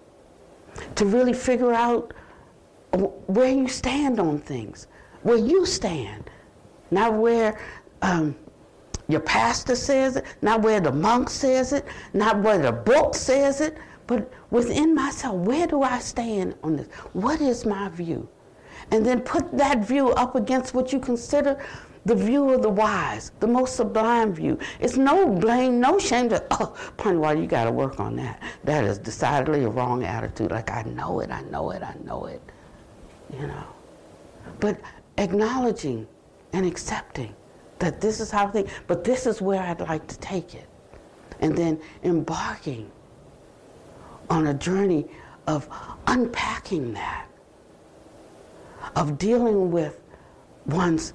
to really figure out where you stand on things, where you stand, not where um, your pastor says it, not where the monk says it, not where the book says it, but within myself, where do I stand on this? What is my view? And then put that view up against what you consider the view of the wise, the most sublime view. It's no blame, no shame to, oh, Why you got to work on that. That is decidedly a wrong attitude. Like, I know it, I know it, I know it. You know. But acknowledging and accepting that this is how things, but this is where I'd like to take it. And then embarking on a journey of unpacking that, of dealing with one's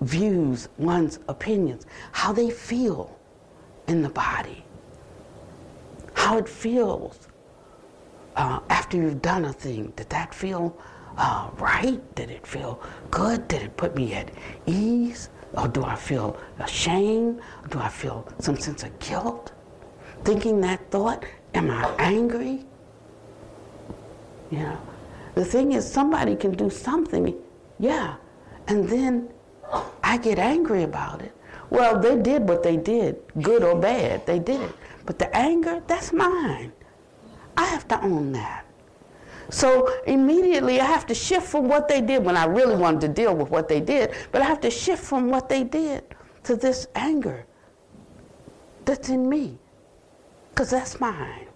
views, one's opinions, how they feel in the body, how it feels uh, after you've done a thing. Did that feel uh, right? Did it feel good? Did it put me at ease? Or do I feel ashamed? Or do I feel some sense of guilt? Thinking that thought, am I angry? You know, the thing is, somebody can do something, yeah, and then I get angry about it. Well, they did what they did, good or bad, they did it. But the anger, that's mine. I have to own that. So immediately I have to shift from what they did when I really wanted to deal with what they did, but I have to shift from what they did to this anger that's in me, because that's mine.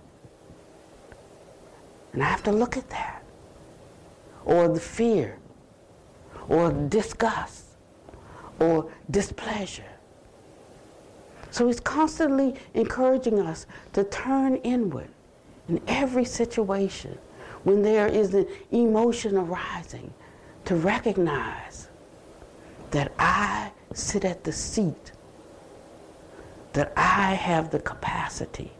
And I have to look at that, or the fear, or disgust, or displeasure. So he's constantly encouraging us to turn inward in every situation when there is an emotion arising, to recognize that I sit at the seat, that I have the capacity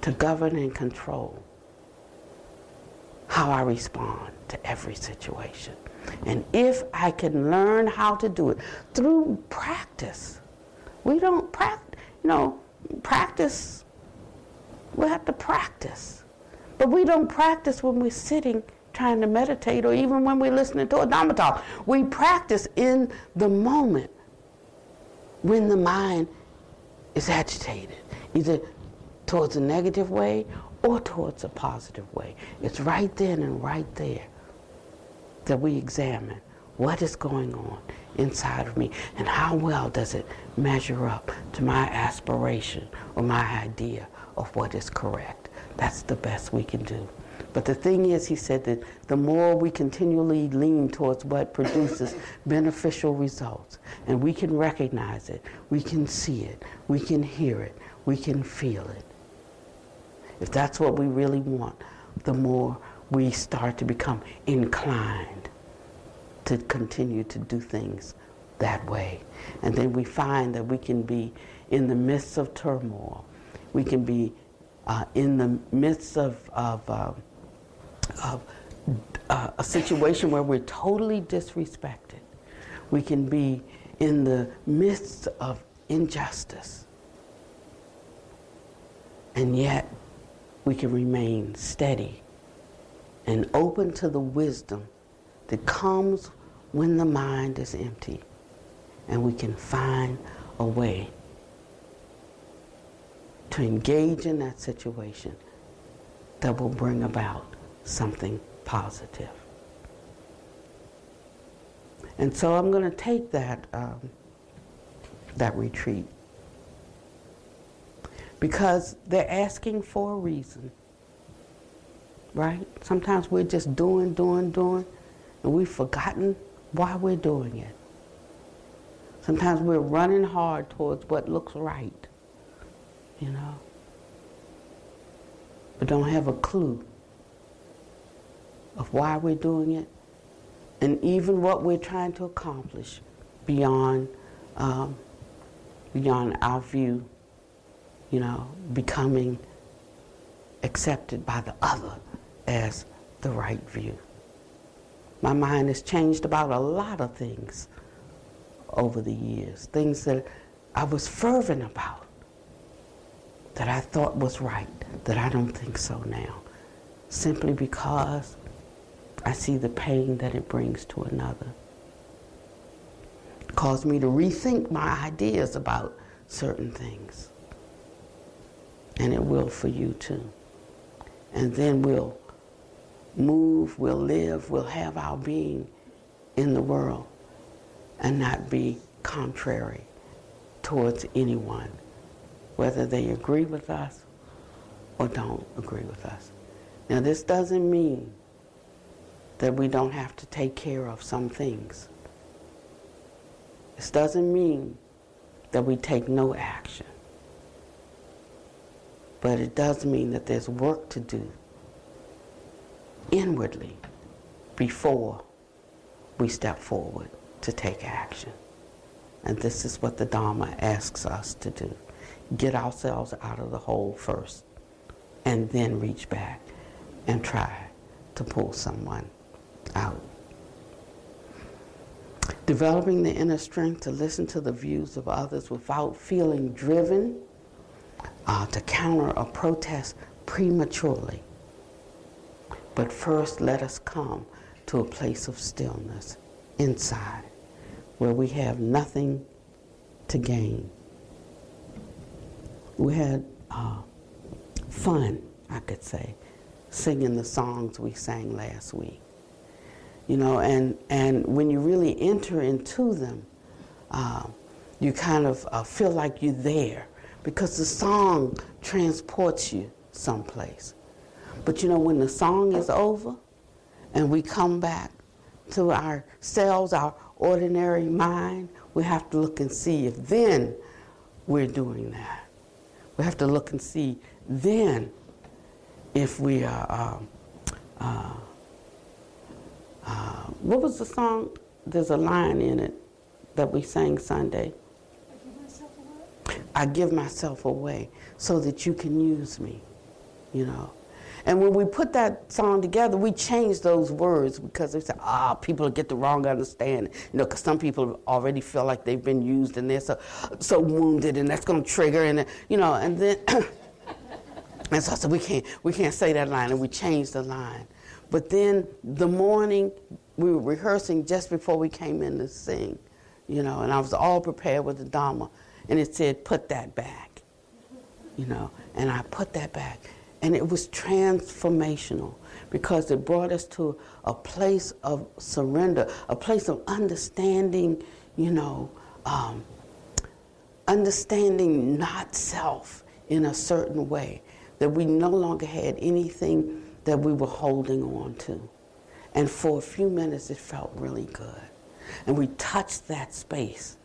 to govern and control how I respond to every situation. And if I can learn how to do it through practice, we don't practice, you know, practice, we have to practice. But we don't practice when we're sitting trying to meditate or even when we're listening to a Dharma talk. We practice in the moment when the mind is agitated, either towards a negative way or towards a positive way. It's right then and right there that we examine what is going on inside of me and how well does it measure up to my aspiration or my idea of what is correct. That's the best we can do. But the thing is, he said that the more we continually lean towards what produces beneficial results, and we can recognize it, we can see it, we can hear it, we can feel it. If that's what we really want, the more we start to become inclined to continue to do things that way. And then we find that we can be in the midst of turmoil. We can be uh, in the midst of, of, uh, of uh, a situation where we're totally disrespected. We can be in the midst of injustice. And yet, we can remain steady and open to the wisdom that comes when the mind is empty. And we can find a way to engage in that situation that will bring about something positive. And so I'm going to take that, um, that retreat because they're asking for a reason, right? Sometimes we're just doing, doing, doing, and we've forgotten why we're doing it. Sometimes we're running hard towards what looks right, you know, but don't have a clue of why we're doing it and even what we're trying to accomplish beyond um, beyond our view, you know, becoming accepted by the other as the right view. My mind has changed about a lot of things over the years, things that I was fervent about, that I thought was right, that I don't think so now, simply because I see the pain that it brings to another. Caused me to rethink my ideas about certain things. And it will for you too. And then we'll move, we'll live, we'll have our being in the world and not be contrary towards anyone, whether they agree with us or don't agree with us. Now, this doesn't mean that we don't have to take care of some things. This doesn't mean that we take no action. But it does mean that there's work to do inwardly before we step forward to take action. And this is what the Dharma asks us to do. Get ourselves out of the hole first and then reach back and try to pull someone out. Developing the inner strength to listen to the views of others without feeling driven uh, to counter or protest prematurely. But first, let us come to a place of stillness inside where we have nothing to gain. We had uh, fun, I could say, singing the songs we sang last week you know, and, and when you really enter into them, uh, you kind of uh, feel like you're there because the song transports you someplace. But you know, when the song is over and we come back to ourselves, our ordinary mind, we have to look and see if then we're doing that. We have to look and see then if we are. Uh, uh, uh, what was the song? There's a line in it that we sang Sunday. I give myself away so that you can use me, you know. And when we put that song together, we changed those words because they said, ah, people get the wrong understanding. You know, because some people already feel like they've been used and they're so, so wounded and that's going to trigger. And, you know, and then, and so I said, we can't, we can't say that line. And we changed the line. But then the morning, we were rehearsing just before we came in to sing, you know, and I was all prepared with the Dharma, and it said, put that back, you know, and I put that back. And it was transformational because it brought us to a place of surrender, a place of understanding, you know, um, understanding not self in a certain way, that we no longer had anything that we were holding on to. And for a few minutes, it felt really good. And we touched that space,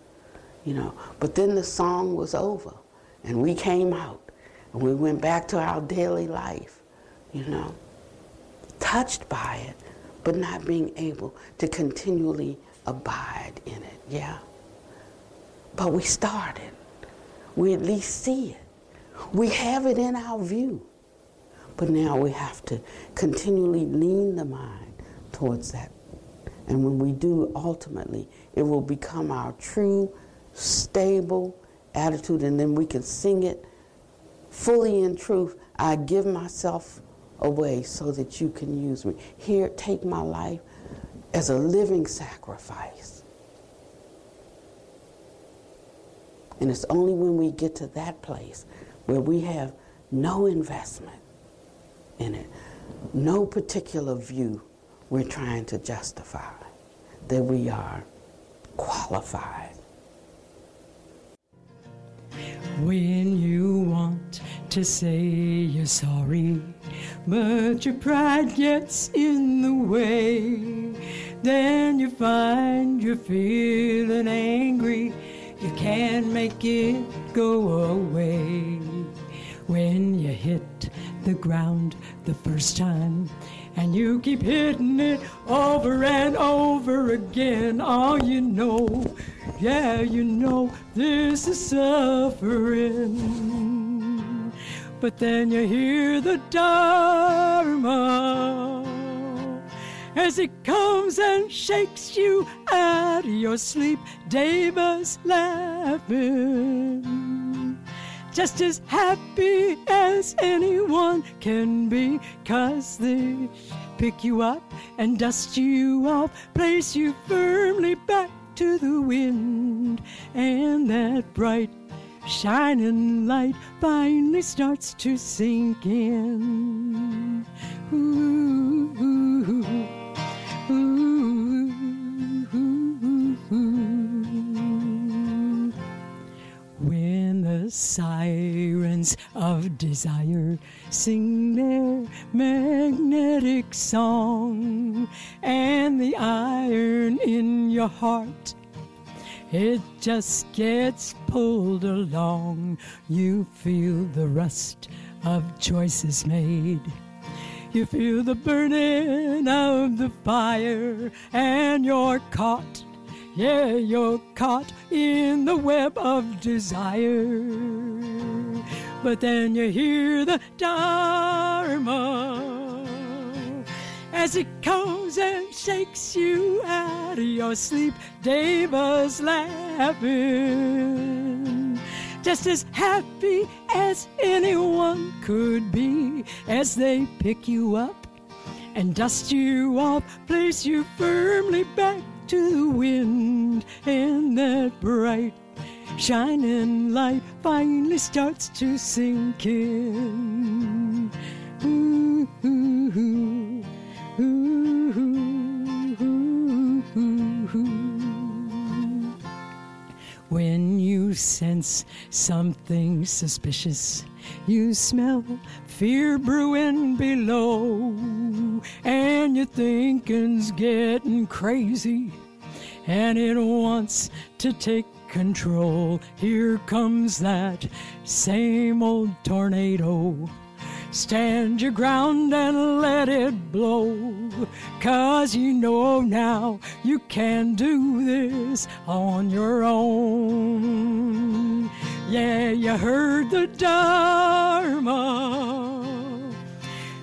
you know. But then the song was over, and we came out, we went back to our daily life, you know, touched by it, but not being able to continually abide in it, yeah. But we started. We at least see it. We have it in our view. But now we have to continually lean the mind towards that. And when we do, ultimately, it will become our true, stable attitude, and then we can sing it fully in truth. I give myself away so that you can use me. Here, take my life as a living sacrifice. And it's only when we get to that place where we have no investment in it. No particular view we're trying to justify that we are qualified. When you want to say you're sorry, but your pride gets in the way, then you find you're feeling angry you can't make it go away. When you hit the ground the first time, and you keep hitting it over and over again, all you know, yeah, you know, this is suffering. But then you hear the Dharma as it comes and shakes you out of your sleep. Deva's laughing, just as happy as anyone can be, cause they pick you up and dust you off, place you firmly back to the wind, and that bright shining light finally starts to sink in. Ooh, ooh, ooh. When the sirens of desire sing their magnetic song, and the iron in your heart it just gets pulled along. You feel the rust of choices made. You feel the burning of the fire, and you're caught. Yeah, you're caught in the web of desire. But then you hear the Dharma as it comes and shakes you out of your sleep. Deva's laughing, just as happy as anyone could be, as they pick you up and dust you off, place you firmly back to the wind, and that bright shining light finally starts to sink in. When you sense something suspicious, you smell fear brewing below, and your thinking's getting crazy, and it wants to take control. Here comes that same old tornado. Stand your ground and let it blow. Cause you know now you can do this on your own. Yeah, you heard the Dharma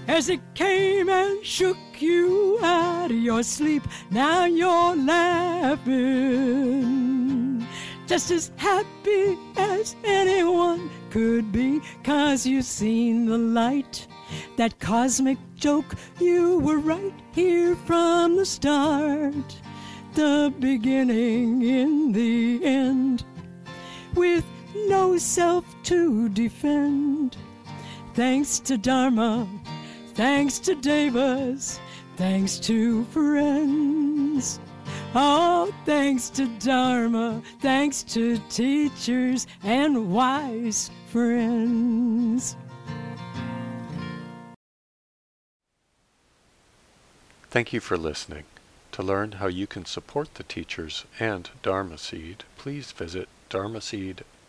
as it came and shook you out of your sleep. Now you're laughing, just as happy as anyone could be, cause you've seen the light. That cosmic joke, you were right here from the start. The beginning in the end, with no self to defend. Thanks to Dharma, thanks to Devas, thanks to friends. Oh, thanks to Dharma, thanks to teachers and wise friends. Thank you for listening. To learn how you can support the teachers and Dharma Seed, please visit dharmaseed.org